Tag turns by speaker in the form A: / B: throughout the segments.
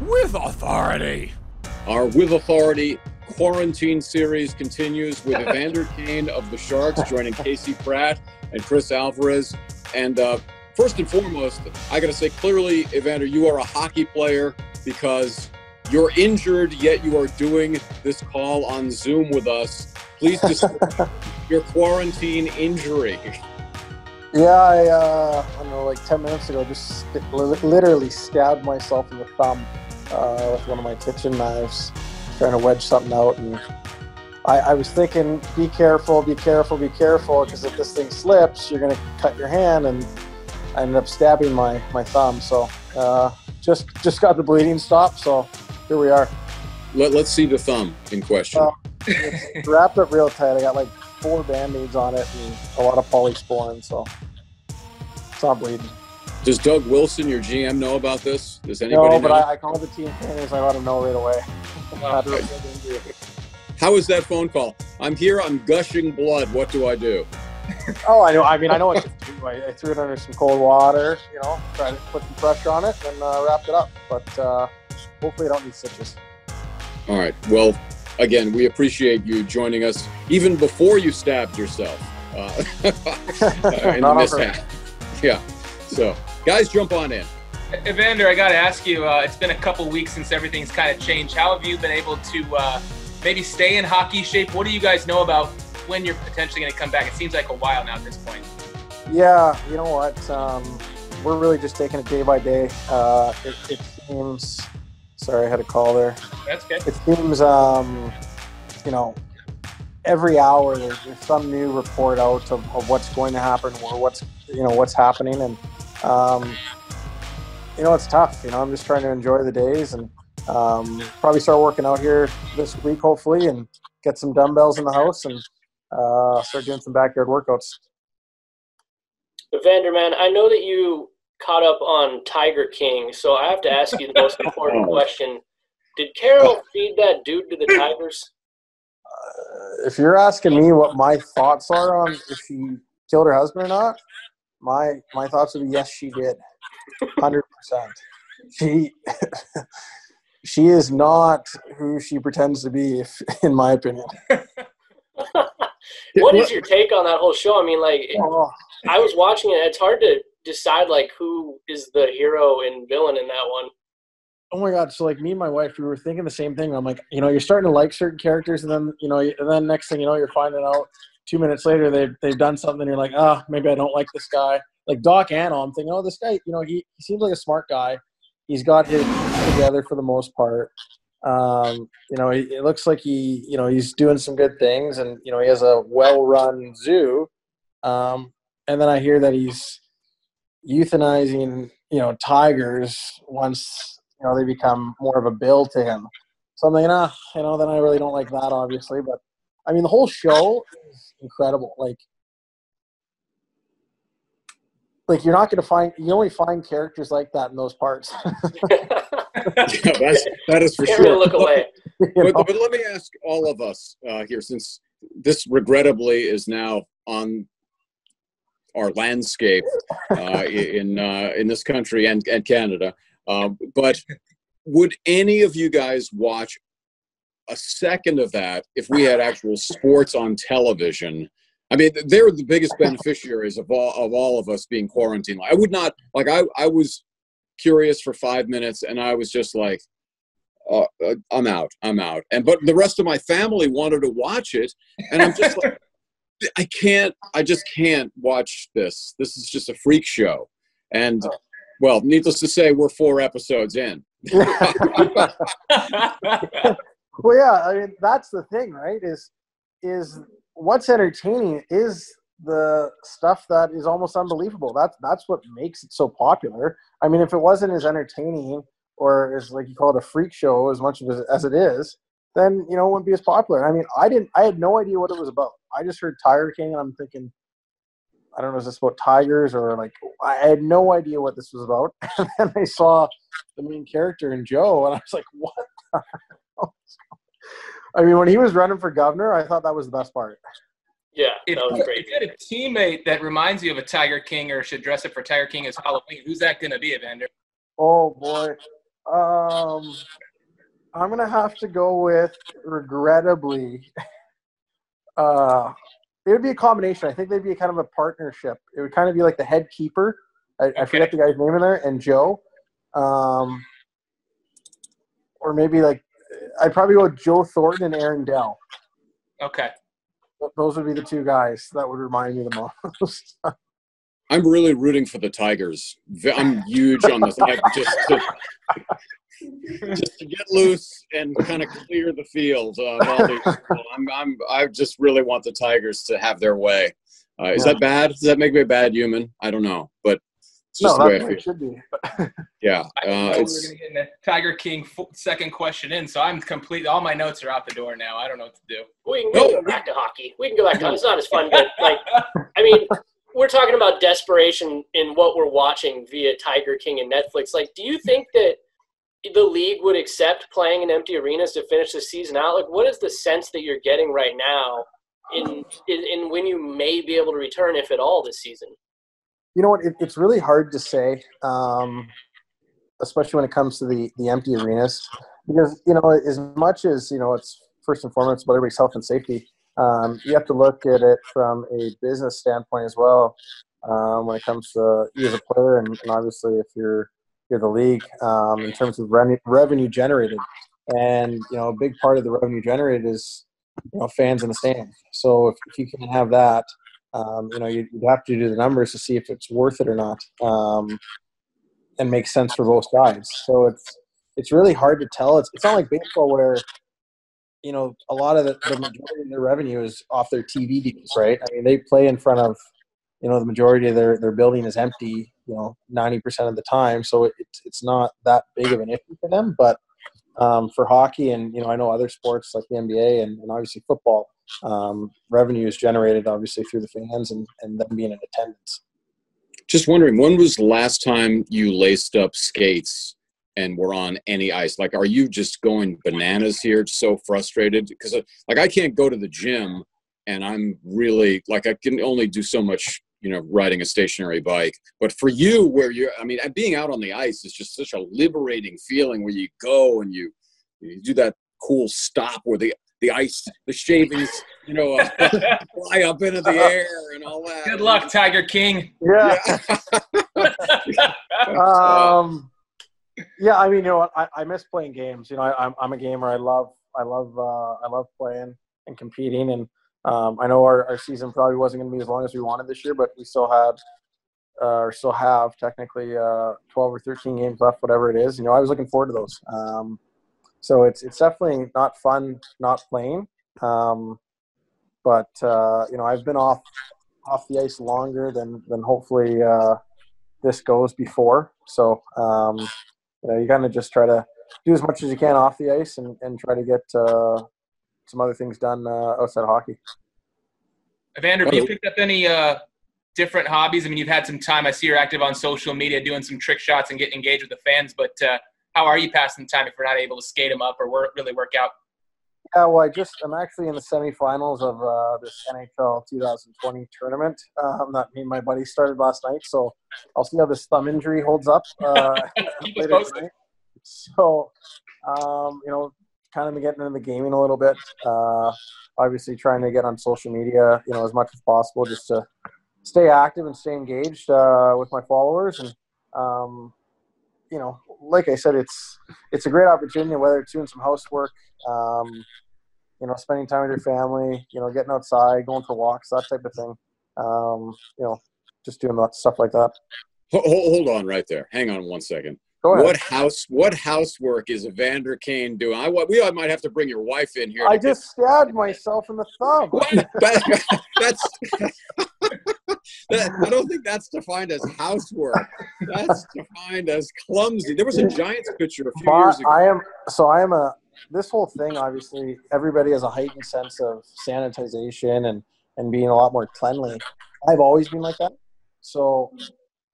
A: with authority.
B: Our With Authority quarantine series continues with Evander Kane of the Sharks joining Casey Pratt and Chris Alvarez. And uh, first and foremost, I got to say clearly, Evander, you are a hockey player because you're injured, yet you are doing this call on Zoom with us. Please describe your quarantine injury.
C: Yeah, I, uh, I don't know, like 10 minutes ago, just st- literally stabbed myself in the thumb uh, with one of my kitchen knives, trying to wedge something out. And I, I was thinking, be careful, be careful, be careful, because if this thing slips, you're going to cut your hand. And I ended up stabbing my, my thumb. So uh, just just got the bleeding stopped. So here we are.
B: Let, us see the thumb in question. Uh,
C: it's wrapped up real tight. I got like four band-aids on it and a lot of polysporin, so it's not bleeding.
B: Does Doug Wilson, your GM, know about this? Does anybody
C: no, but
B: know?
C: I, I called the team trainers. I let them know right away.
B: How was that phone call? I'm here. I'm gushing blood. What do I do?
C: oh, I know. I mean, I know what to do. I, I, threw it under some cold water. You know, tried to put some pressure on it and uh, wrapped it up. But uh, hopefully, I don't need stitches.
B: All right. Well, again, we appreciate you joining us even before you stabbed yourself uh, in the mishap. Yeah. So, guys, jump on in.
D: Evander, I got to ask you. Uh, it's been a couple weeks since everything's kind of changed. How have you been able to uh, maybe stay in hockey shape? What do you guys know about when you're potentially going to come back? It seems like a while now at this point.
C: Yeah, you know what? Um, we're really just taking it day by day. Uh, it, it seems Sorry, I had a call there.
D: That's good.
C: It seems, um, you know, every hour there's, there's some new report out of, of, what's going to happen or what's, you know, what's happening. And, um, you know, it's tough. You know, I'm just trying to enjoy the days and um, probably start working out here this week, hopefully, and get some dumbbells in the house and uh, start doing some backyard workouts.
E: Vanderman, I know that you caught up on Tiger King, so I have to ask you the most important question: Did Carol feed that dude to the tigers?
C: Uh, if you're asking me what my thoughts are on if she killed her husband or not, my my thoughts would be yes, she did, hundred percent. She she is not who she pretends to be, if, in my opinion.
E: what is your take on that whole show? I mean, like, oh. I was watching it. It's hard to decide like who is the hero and villain in that one.
C: Oh my god! So like me and my wife, we were thinking the same thing. I'm like, you know, you're starting to like certain characters, and then you know, and then next thing you know, you're finding out two minutes later they've they've done something. You're like, ah, oh, maybe I don't like this guy. Like Doc Antle, I'm thinking, oh, this guy, you know, he, he seems like a smart guy. He's got his together for the most part. Um, you know, he, it looks like he, you know, he's doing some good things, and you know, he has a well-run zoo. Um, and then I hear that he's euthanizing, you know, tigers once you know they become more of a bill to him. So I'm thinking, ah, you know, then I really don't like that, obviously. But I mean, the whole show is incredible. Like, like you're not going to find you only find characters like that in those parts.
B: yeah, that's, that is for Can't sure.
E: look away.
B: but, but, let me ask all of us uh, here, since this regrettably is now on our landscape uh, in uh, in this country and, and Canada. Um, but would any of you guys watch a second of that if we had actual sports on television? I mean, they're the biggest beneficiaries of all of all of us being quarantined. I would not like. I I was curious for five minutes, and I was just like, uh, uh I'm out. I'm out. And but the rest of my family wanted to watch it, and I'm just like. I can't. I just can't watch this. This is just a freak show, and well, needless to say, we're four episodes in.
C: well, yeah. I mean, that's the thing, right? Is is what's entertaining is the stuff that is almost unbelievable. That's that's what makes it so popular. I mean, if it wasn't as entertaining or as like you call it a freak show as much as, as it is, then you know it wouldn't be as popular. I mean, I didn't. I had no idea what it was about. I just heard Tiger King, and I'm thinking, I don't know, is this about tigers or like? I had no idea what this was about. And then I saw the main character in Joe, and I was like, what? I mean, when he was running for governor, I thought that was the best part.
E: Yeah, that was great.
D: If you had a teammate that reminds you of a Tiger King or should dress up for Tiger King as Halloween, who's that going to be, Evander?
C: Oh boy, Um, I'm gonna have to go with regrettably. Uh, it would be a combination. I think they'd be kind of a partnership. It would kind of be like the head keeper. I, I forget the guy's name in there, and Joe. Um, or maybe like I'd probably go with Joe Thornton and Aaron Dell.
D: Okay.
C: Those would be the two guys that would remind me the most.
B: I'm really rooting for the Tigers. I'm huge on this. Like, just, to, just to get loose and kind of clear the field. Of all these people. I'm, I'm, I just really want the Tigers to have their way. Uh, is
C: Yeah.
B: that bad? Does that make me a bad human? I don't know, but it's
C: no,
B: just the way I
C: that's it should be.
B: Yeah,
D: I didn't
B: uh,
D: we were
B: it's
D: going to get in the Tiger King f- second question in, so I'm complete. All my notes are out the door now. I don't know what to do.
E: We can
B: No.
E: go back to hockey. We can go back to It's not as fun, but like, I mean, we're talking about desperation in what we're watching via Tiger King and Netflix. Like, do you think that the league would accept playing in empty arenas to finish the season out? Like, what is the sense that you're getting right now in in, in when you may be able to return, if at all, this season?
C: You know what? It, it's really hard to say, um, especially when it comes to the the empty arenas, because you know, as much as you know, it's first and foremost about everybody's health and safety. Um, you have to look at it from a business standpoint as well. Um, when it comes to you as a player, and, and obviously if you're you're the league um, in terms of revenue, revenue generated, and you know, a big part of the revenue generated is you know fans in the stands. So if, if you can have that, um, you know, you'd, have to do the numbers to see if it's worth it or not, um, and makes sense for both sides. So it's it's really hard to tell. It's it's not like baseball where you know a lot of the, the majority of their revenue is off their TV deals, right? I mean, they play in front of you know the majority of their their building is empty, you know, ninety percent of the time. So it, it's it's not that big of an issue for them, but um, for hockey and you know I know other sports like the NBA and, and obviously football, um, revenue is generated obviously through the fans and, and them being in attendance.
B: just wondering when was the last time you laced up skates and were on any ice? Like, are you just going bananas here? So frustrated because, like, I can't go to the gym, and I'm really like I can only do so much, you know, riding a stationary bike. But for you, where you're, I mean, being out on the ice is just such a liberating feeling where you go and you you do that cool stop where the the ice, the shavings, you know, uh, fly up into the air and all that.
D: Good luck, Tiger King.
C: Yeah.
B: Yeah.
C: um, yeah, I mean, you know what? I, I miss playing games. You know, I, I'm I'm a gamer. I love I love uh, I love playing and competing. And um, I know our, our season probably wasn't going to be as long as we wanted this year, but we still had uh, or still have technically uh, 12 or 13 games left, whatever it is. You know, I was looking forward to those. Um, so it's it's definitely not fun not playing. Um, but uh, you know, I've been off off the ice longer than than hopefully uh, this goes before. So um, you know, you kind of just try to do as much as you can off the ice and, and try to get uh, some other things done uh, outside of hockey.
D: Evander, have you picked up any uh, different hobbies? I mean, you've had some time. I see you're active on social media, doing some trick shots and getting engaged with the fans. But uh, how are you passing the time if we're not able to skate them up or work, really work out?
C: Yeah, well, I just I'm actually in the semifinals of uh, this NHL 2020 tournament um, that me and my buddy started last night. So I'll see how this thumb injury holds up. Uh,
D: Keep us
C: later tonight. So, um, you know, kind of getting into the gaming a little bit. Uh, obviously, trying to get on social media, you know, as much as possible, just to stay active and stay engaged uh, with my followers. And um, you know, like I said, it's it's a great opportunity. Whether it's doing some housework, um, you know, spending time with your family, you know, getting outside, going for walks, that type of thing. Um, you know, just doing that stuff like that.
B: Ho- ho- Hold on right there. Hang on one second.
C: Go ahead.
B: What house? What housework is Evander Kane doing? I we might have to bring your wife in here.
C: I
B: to get-
C: just stabbed myself in the thumb.
B: What? That- that's. That, I don't think that's defined as housework. That's defined as clumsy. There was a Giants picture a few
C: My-
B: years ago.
C: I am so I am a this whole thing obviously everybody has a heightened sense of sanitization and and being a lot more cleanly. I've always been like that. So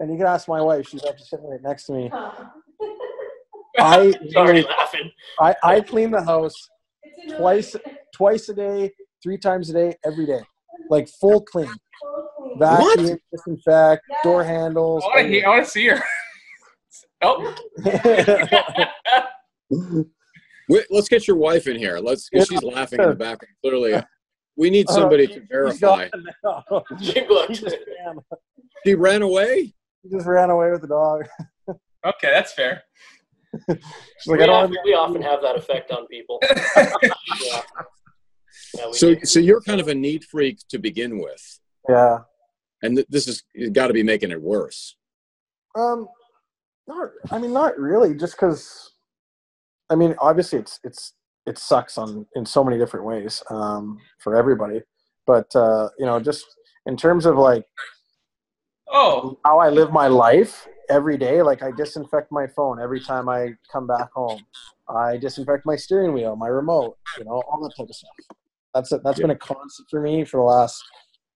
C: and you can ask my wife, she's actually sitting right next to me. I
E: He's already laughing.
C: I, I clean the house twice twice a day, three times a day, every day. Like full clean. Vacuum, disinfect, door handles.
D: Oh, I want to hear. Oh, I want to see her. oh,
B: let's get your wife in here. Let's.
C: Yeah.
B: She's laughing in the background. Clearly, we need oh, somebody to verify.
E: She.
C: He ran.
B: She ran away.
C: He just ran away with the dog.
D: Okay, that's fair.
C: Like,
E: we,
C: I don't
E: often, we often have that effect on people. yeah. Yeah,
B: So,
E: do.
B: so you're kind of a neat freak to begin with,
C: Yeah.
B: And th- this is got to be making it worse.
C: Um, not. I mean, not really. Just because. I mean, obviously, it's it's it sucks on in so many different ways um, for everybody. But uh, you know, just in terms of like
D: Oh,
C: how I live my life every day, like I disinfect my phone every time I come back home. I disinfect my steering wheel, my remote, you know, all that type of stuff. That's a, that's been a constant for me for the last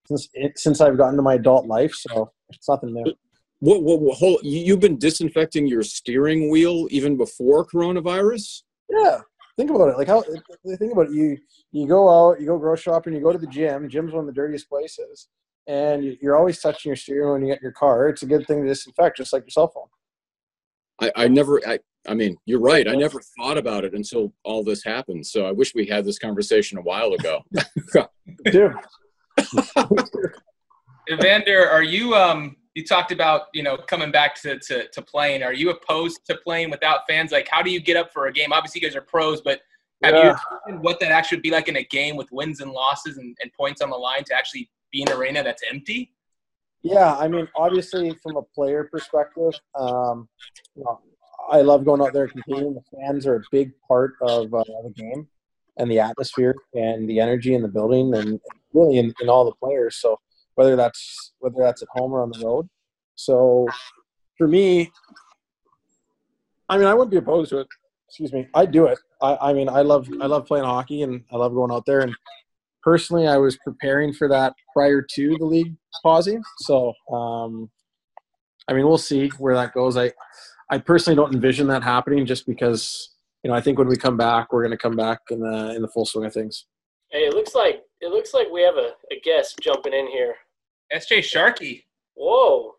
C: since since I've gotten to my adult life. So it's nothing new.
B: What? What? what you- you've been disinfecting your steering wheel even before coronavirus.
C: Yeah, think about it. Like how think about it. You you go out, you go grocery shopping, you go to the gym. Gym's one of the dirtiest places, and you- you're always touching your steering wheel when you get in your car. It's a good thing to disinfect, just like your cell phone.
B: I, I never. I, I mean, you're right. I never thought about it until all this happened. So I wish we had this conversation a while ago.
C: Dude,
D: Evander, are you um you talked about, you know, coming back to, to, to playing. Are you opposed to playing without fans? Like how do you get up for a game? Obviously you guys are pros, but have
C: Yeah.
D: you what that actually would be like in a game with wins and losses and, and points on the line to actually be in an arena that's empty?
C: Yeah, I mean, obviously, from a player perspective, um, you know, I love going out there and competing. The fans are a big part of uh, the game and the atmosphere and the energy in the building and really in, in all the players. So whether that's whether that's at home or on the road. So for me, I mean, I wouldn't be opposed to it. Excuse me, I do it. I, I mean, I love I love playing hockey and I love going out there and personally, I was preparing for that prior to the league pausing. So, um, I mean, we'll see where that goes. I, I personally don't envision that happening just because, you know, I think when we come back, we're going to come back in the in the full swing of things.
E: Hey, it looks like it looks like we have a, a guest jumping in here.
D: SJ Sharkie.
E: Whoa.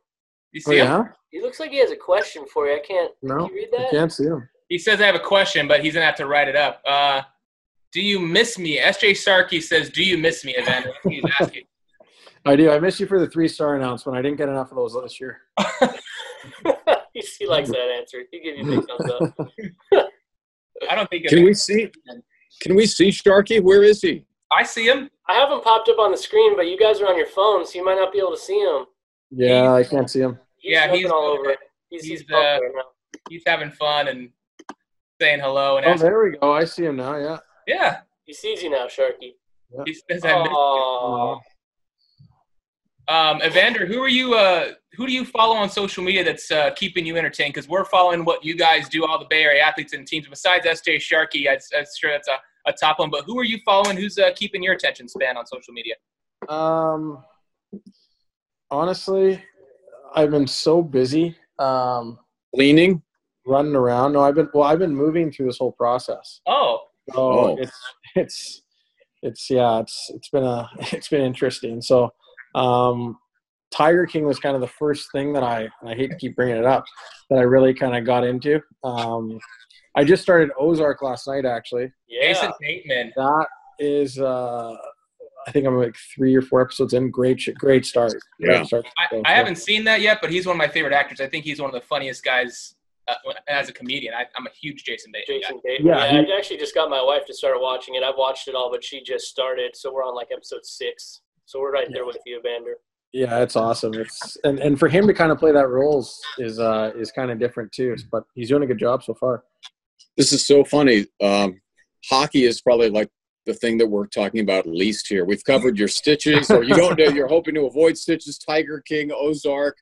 D: You
C: Oh
D: see him?
E: He looks like he has a question for you. I can't
C: no,
E: can you read
C: I
E: that?
C: can't see him.
D: He says I have a question, but he's gonna have to write it up. Uh, do you miss me? SJ Sharkie says, "Do you miss me, Evander?" He's asking.
C: I do. I miss you for the three star announcement. I didn't get enough of those this year.
E: he, he likes that answer. He gives you big thumbs up.
D: I don't think.
B: Can we see? Can we see Sharkie? Where is he?
D: I see him.
E: I have him popped up on the screen, but you guys are on your phone, so you might not be able to see him.
C: Yeah, I can't see him.
E: He's
D: Yeah, he's-
E: all over it. He's,
D: he's,
E: he's,
D: uh,
E: right.
D: He's having fun and saying hello and
C: Oh, there we go. I see him now. Yeah.
D: Yeah,
E: He sees you now, Sharkie.
D: he says I.
E: Oh,
D: Um, Evander, who are you? Uh, who do you follow on social media that's uh, keeping you entertained? Because we're following what you guys do, all the Bay Area athletes and teams. Besides SJ Sharkie, I'm, I'm sure that's a, a top one. But who are you following? Who's uh, keeping your attention span on social media?
C: Um, honestly, I've been so busy um,
B: Leaning.
C: running around. No, I've been well. I've been moving through this whole process.
D: Oh,
C: So
B: Oh.
C: it's it's it's yeah, it's it's been a it's been interesting. So um Tiger King was kind of the first thing that I and I hate to keep bringing it up that I really kind of got into. Um I just started Ozark last night actually.
E: yeah.
D: Jason Bateman.
C: That is uh I think I'm like 3 or 4 episodes in. Great great start. Great
B: Yeah.
C: start.
D: I,
C: So,
D: I haven't seen that yet, but he's one of my favorite actors. I think he's one of the funniest guys uh, as a comedian. I, I'm a huge Jason Bateman.
E: Jason Bateman.
C: Yeah,
E: Yeah,
C: he-
E: I actually just got my wife to start watching it. I've watched it all, but she just started, so we're on like episode six. So we're right there with you, Vander.
C: Yeah, it's awesome. It's and, and for him to kind of play that role is is, uh, is kind of different too. But he's doing a good job so far.
B: This is so funny. Um, hockey is probably like the thing that we're talking about least here. We've covered your stitches, or you don't know you're hoping to avoid stitches. Tiger King, Ozark.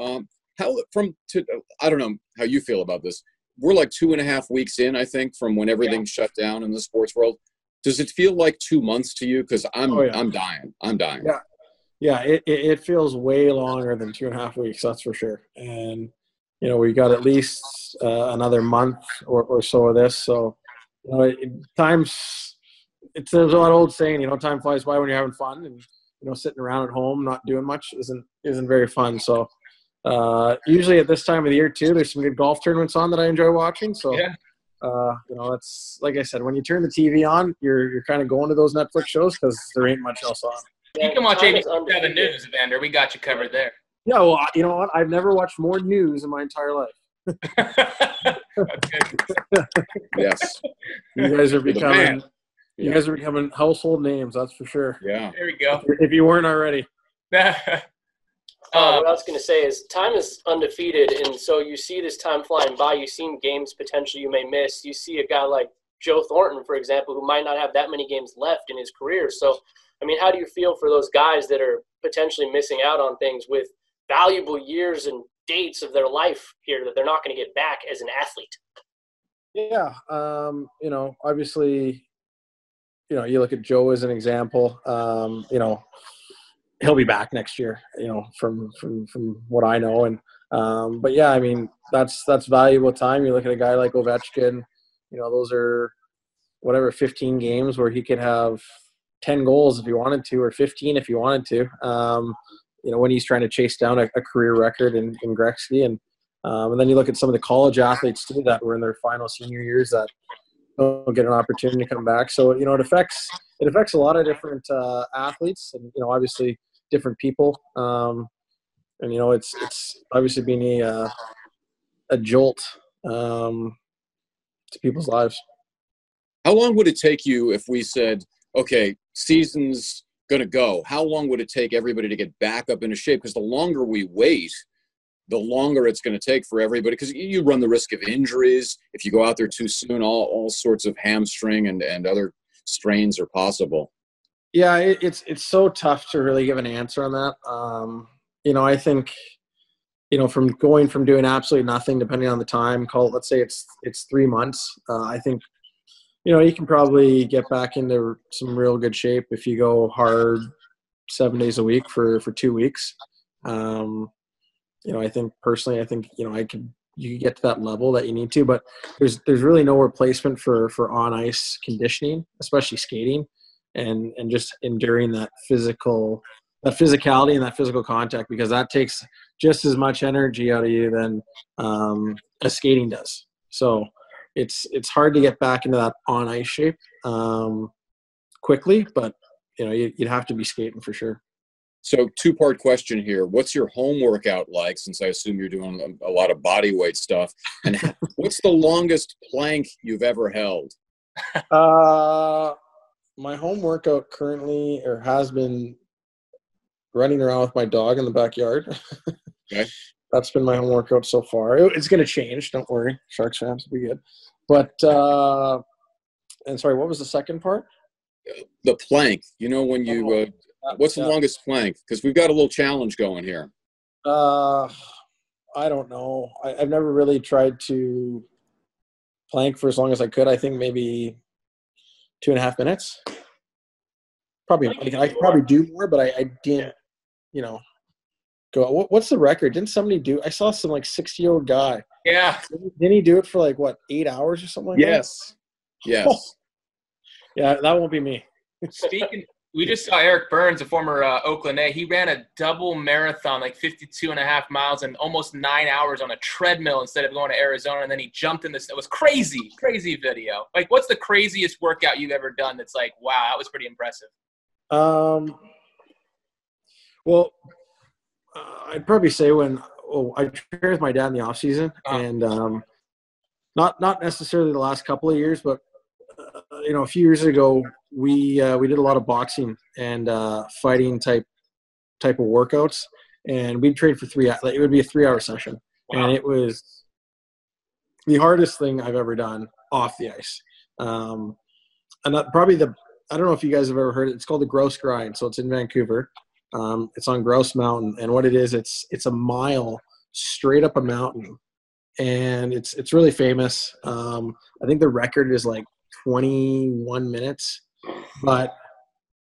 B: Um, how from to I don't know how you feel about this. We're like two and a half weeks in, I think, from when everything shut down in the sports world. Does it feel like two months to you? Because I'm
C: Oh, yeah.
B: I'm dying. I'm dying.
C: Yeah. Yeah, it, it feels way longer than two and a half weeks, that's for sure. And you know, we got at least uh, another month or, or so of this. So, you know, it, times it's there's an old saying, you know, time flies by when you're having fun, and you know, sitting around at home not doing much isn't isn't very fun. So, uh, usually at this time of the year too, there's some good golf tournaments on that I enjoy watching. So,
D: Yeah.
C: uh, you know, that's like I said, when you turn the TV on, you're you're kind of going to those Netflix shows because there ain't much else on.
D: You can watch
E: Time is
D: 87. News, Evander. We got you covered there.
C: Yeah, well, you know what? I've never watched more news in my entire life.
B: Yes.
C: You guys are becoming you
B: Yeah.
C: guys are becoming household names. That's for sure.
B: Yeah.
D: There we go.
C: If you weren't already.
E: Uh,
D: Um,
E: what I was going to say is time is undefeated, and so you see this time flying by. You see games potentially you may miss. You see a guy like Joe Thornton, for example, who might not have that many games left in his career. So, I mean, how do you feel for those guys that are potentially missing out on things with valuable years and dates of their life here that they're not going to get back as an athlete?
C: Yeah, um, you know, obviously, you know, you look at Joe as an example. Um, you know, he'll be back next year. You know, from from from what I know, and um, but yeah, I mean, that's that's valuable time. You look at a guy like Ovechkin. You know, those are whatever 15 games where he could have 10 goals if he wanted to, or 15 if he wanted to. Um, you know, when he's trying to chase down a, a career record in, in and um, and then you look at some of the college athletes too that were in their final senior years that don't get an opportunity to come back. So you know it affects it affects a lot of different uh, athletes, and you know obviously different people. Um, and you know it's it's obviously been a uh, a jolt um, to people's lives.
B: How long would it take you if we said, okay, season's going to go? How long would it take everybody to get back up into shape? Because the longer we wait, the longer it's going to take for everybody. Because you run the risk of injuries if you go out there too soon. All all sorts of hamstring and and other strains are possible.
C: Yeah, it, it's it's so tough to really give an answer on that. Um, you know, I think you know from going from doing absolutely nothing, depending on the time, call it, let's say it's it's three months. Uh, I think you know you can probably get back into some real good shape if you go hard seven days a week for for two weeks. Um, you know, I think personally, I think you know I could you get to that level that you need to, but there's there's really no replacement for for on ice conditioning, especially skating and and just enduring that physical that physicality and that physical contact because that takes just as much energy out of you than um, as skating does. So it's it's hard to get back into that on ice shape um, quickly, but you know you, you'd have to be skating for sure.
B: So, two part question here. What's your home workout like? Since I assume you're doing a, a lot of body weight stuff. And what's the longest plank you've ever held?
C: Uh, my home workout currently or has been running around with my dog in the backyard.
B: Okay.
C: That's been my home workout so far. It's going to change. Don't worry. Sharks fans will be good. But, uh, and sorry, what was the second part?
B: The plank. You know, when you, uh, what's the longest plank? Because we've got a little challenge going here.
C: Uh, I don't know. I, I've never really tried to plank for as long as I could. I think maybe two and a half minutes. Probably,
E: I
C: I, I could probably do more, but I, I didn't, you know, go. What, what's the record? Didn't somebody do? I saw some like sixty year old guy.
D: yeah.
C: Didn't, didn't he do it for like what eight hours or something like that?
B: Yes. Yes.
C: Yeah, that won't be me.
D: Speaking, we just saw Eric Burns, a former uh, Oakland A. He ran a double marathon, like 52 and a half miles in almost nine hours on a treadmill instead of going to Arizona. And then he jumped in this. It was crazy, crazy video. Like, what's the craziest workout you've ever done that's like, wow, that was pretty impressive?
C: Um, well, uh, I'd probably say when oh, I trained with my dad in the off season,
D: Oh.
C: and um, not not necessarily the last couple of years, but uh, you know, a few years ago, we uh, we did a lot of boxing and uh, fighting type type of workouts, and we'd train for three. Like, it would be a three hour session,
D: Wow.
C: and it was the hardest thing I've ever done off the ice. Um, and that, probably the I don't know if you guys have ever heard it. It's called the Grouse Grind. So it's in Vancouver. Um, it's on Grouse Mountain, and what it is, it's it's a mile straight up a mountain, and it's it's really famous. Um, I think the record is like 21 minutes, but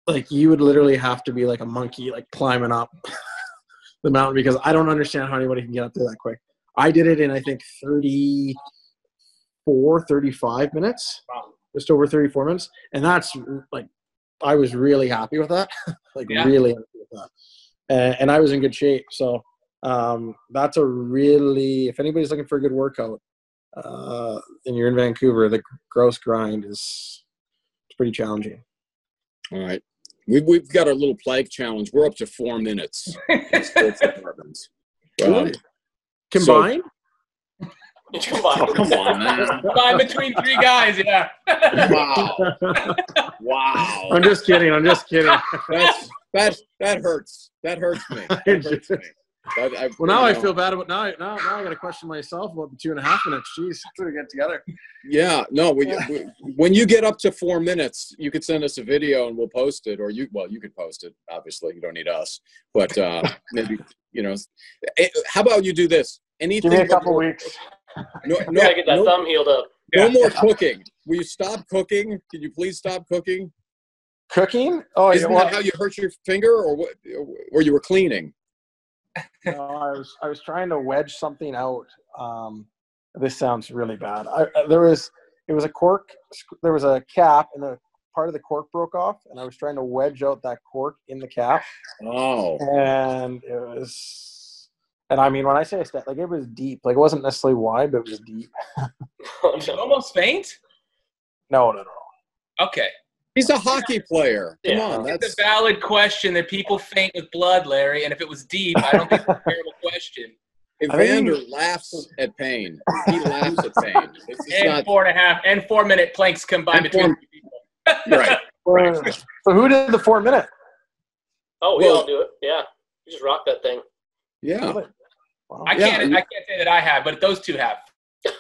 C: like you would literally have to be like a monkey, like climbing up the mountain because I don't understand how anybody can get up there that quick. I did it in I think 34, 35 minutes, just over 34 minutes, and that's like I was really happy with that, like
D: Yeah.
C: really that, and, and I was in good shape. So um, that's a really if anybody's looking for a good workout, uh, and you're in Vancouver, the Grouse Grind is it's pretty challenging.
B: All right. We've, we've got our little plague challenge. We're up to four minutes. in sports departments. Um,
C: Really? Combined?
E: Combined.
B: oh, come on, man.
D: Combined between three guys, yeah.
B: Wow. Wow.
C: I'm just kidding. I'm just kidding.
B: That's, that, that hurts. That hurts me. That hurts me. I, I,
C: Well, now I
B: you know,
C: feel bad about now. Now, now I got to question myself about the two and a half minutes. Jeez, how did we get together?
B: Yeah, no. We, we, when you get up to four minutes, you could send us a video and we'll post it, or you. Well, you could post it. Obviously, you don't need us, but uh, maybe you know. eh, How about you do this? Anything?
C: Give me a
B: but-
C: couple weeks.
B: No, no,
E: gotta get that
B: no,
E: thumb healed up.
B: no
D: Yeah.
B: more cooking. Will you stop cooking? Can you please stop cooking?
C: Cooking? Oh.
B: Isn't
C: Well,
B: that how you hurt your finger, or what? Or you were cleaning?
C: no, I was I was trying to wedge something out. Um, this sounds really bad. I, I- there was it was a cork. There was a cap, and the part of the cork broke off, and I was trying to wedge out that cork in the cap,
B: Oh,
C: and it was. And I mean, when I say a step, like it was deep. Like it wasn't necessarily wide, but it was deep.
D: Did you almost faint?
C: No, no, no.
D: Okay.
B: He's a hockey player. Come
E: Yeah.
B: on,
D: It's
B: that's
D: a valid question that people faint with blood, Larry. And if it was deep, I don't think it's a terrible question.
B: Evander laughs at pain. He laughs at pain. It's, it's
D: And
B: not
D: four and a half and four minute planks combined
B: And
D: between
B: four-
D: people.
B: right.
C: Uh, So who did the four minute?
E: Oh, we
B: Well-
E: all do it. Yeah. You just rock that thing.
B: Yeah.
C: Wow.
D: I can't.
B: and-
D: I can't say that I have, but those two have.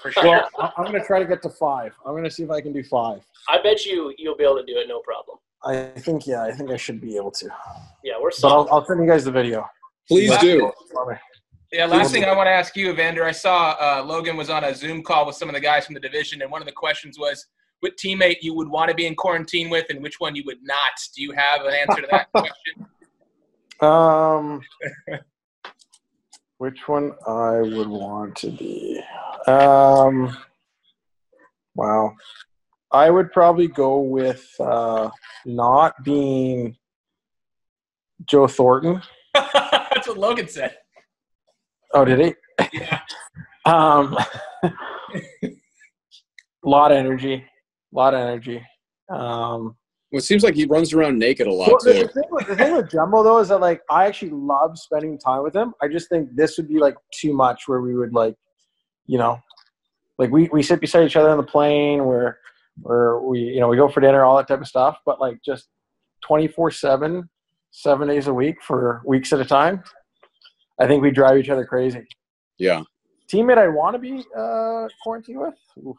D: For sure.
C: Well, I- I'm gonna try to get to five. I'm gonna see if I can do five.
E: I bet you you'll be able to do it, no problem.
C: I think yeah, I think I should be able to.
E: Yeah, we're
C: But I'll. I'll send you guys the video.
B: Please do.
D: Yeah, last thing I want to ask you, Evander. I saw uh, Logan was on a Zoom call with some of the guys from the division, and one of the questions was what teammate you would want to be in quarantine with and which one you would not. Do you have an answer to that question?
C: Um, which one I would want to be? Um, wow, I would probably go with uh, not being Joe Thornton.
D: That's what Logan said.
C: Oh, did he?
D: Yeah.
C: Um, lot of energy, A lot of energy. Um,
B: Well, it seems like he runs around naked a lot
C: Well, the,
B: too.
C: the thing with, the thing with Jumbo though is that like I actually love spending time with him. I just think this would be like too much where we would like, you know, like we, we sit beside each other on the plane where where we you know we go for dinner all that type of stuff. But like just twenty four seven, seven days a week for weeks at a time, I think we drive each other crazy.
B: Yeah.
C: Teammate I want to be uh, quarantined with. Oof.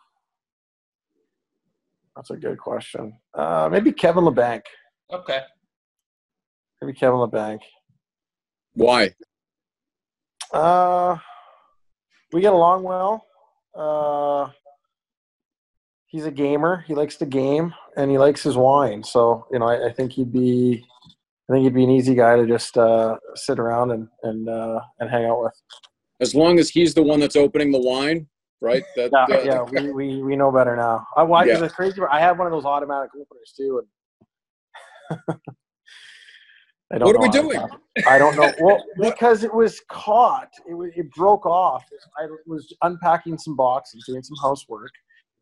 C: That's a good question. Uh, maybe Kevin Labanc.
D: Okay.
C: Maybe Kevin Labanc.
B: Why?
C: Uh, we get along well. Uh, he's a gamer. He likes to game, and he likes his wine. So you know, I, I think he'd be, I think he'd be an easy guy to just uh, sit around and and uh, and hang out with.
B: As long as he's the one that's opening the wine, right? That,
C: Yeah,
B: uh,
C: yeah, we, we, we know better now. I why
B: Yeah.
C: it's crazy. I have one of those automatic openers too, and I don't
B: What are we doing?
C: happened. I don't know. Well, because it was caught. It was, it broke off. I was unpacking some boxes, doing some housework,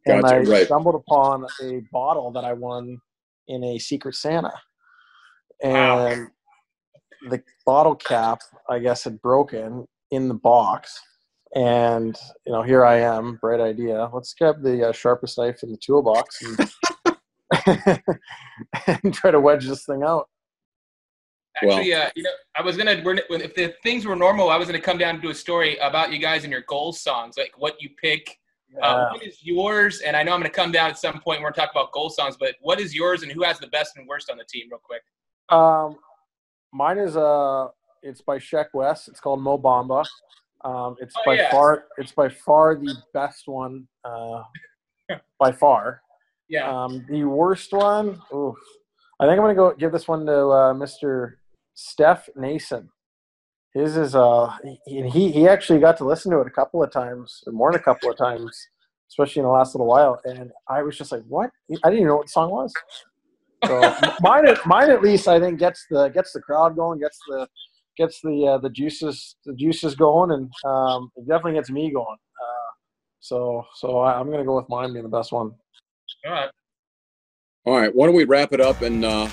C: and
B: Gotcha,
C: I
B: right.
C: stumbled upon a bottle that I won in a Secret Santa,
D: Wow.
C: and the bottle cap, I guess, had broken in the box. And you know, here I am, bright idea. Let's grab the uh, sharpest knife in the toolbox and, and try to wedge this thing out.
D: Actually, uh, you know, I was gonna. If the things were normal, I was gonna come down to do a story about you guys and your goal songs, like what you pick. Uh,
C: Uh,
D: what is yours? And I know I'm gonna come down at some point. We're gonna talk about goal songs, but what is yours and who has the best and worst on the team, real quick?
C: Um, mine is uh, it's by Sheck West. It's called Mo Bamba. Um, it's
D: Oh,
C: by
D: yeah.
C: far, it's by far the best one. Uh, by far.
D: Yeah.
C: Um, the worst one. Oof. I think I'm gonna go give this one to uh, Mr. Stefan Noesen. His is uh, he, he he actually got to listen to it a couple of times, or more than a couple of times, especially in the last little while. And I was just like, "What? I didn't even know what the song was." So mine, mine at least, I think gets the gets the crowd going, gets the gets the uh, the juices the juices going, and um, it definitely gets me going. Uh, So so I, I'm gonna go with mine being the best one.
D: All right.
B: All right, why don't we wrap it up and uh,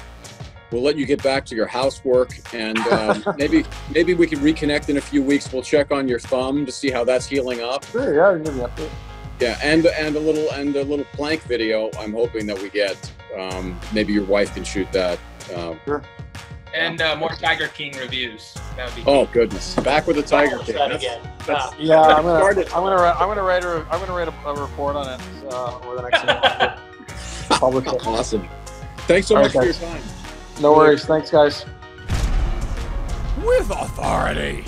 B: we'll let you get back to your housework and um, maybe maybe we can reconnect in a few weeks. We'll check on your thumb to see how that's healing up.
C: Sure, yeah, give you an update.
B: Yeah, and and a little and a little plank video. I'm hoping that we get. Um, maybe your wife can shoot that. Um,
D: And uh, more Tiger King reviews. That would be.
B: oh goodness, back with the Tiger King.
E: that
B: That's-
E: again.
B: that's-
E: Ah.
C: Yeah, I'm gonna
B: Started.
C: I'm gonna write I'm gonna write a I'm gonna write a, a report on it uh, over the next month. Publish.
B: Awesome. Thanks so
C: All
B: much
C: right,
B: for your time.
C: No worries. Thanks, guys.
A: with authority.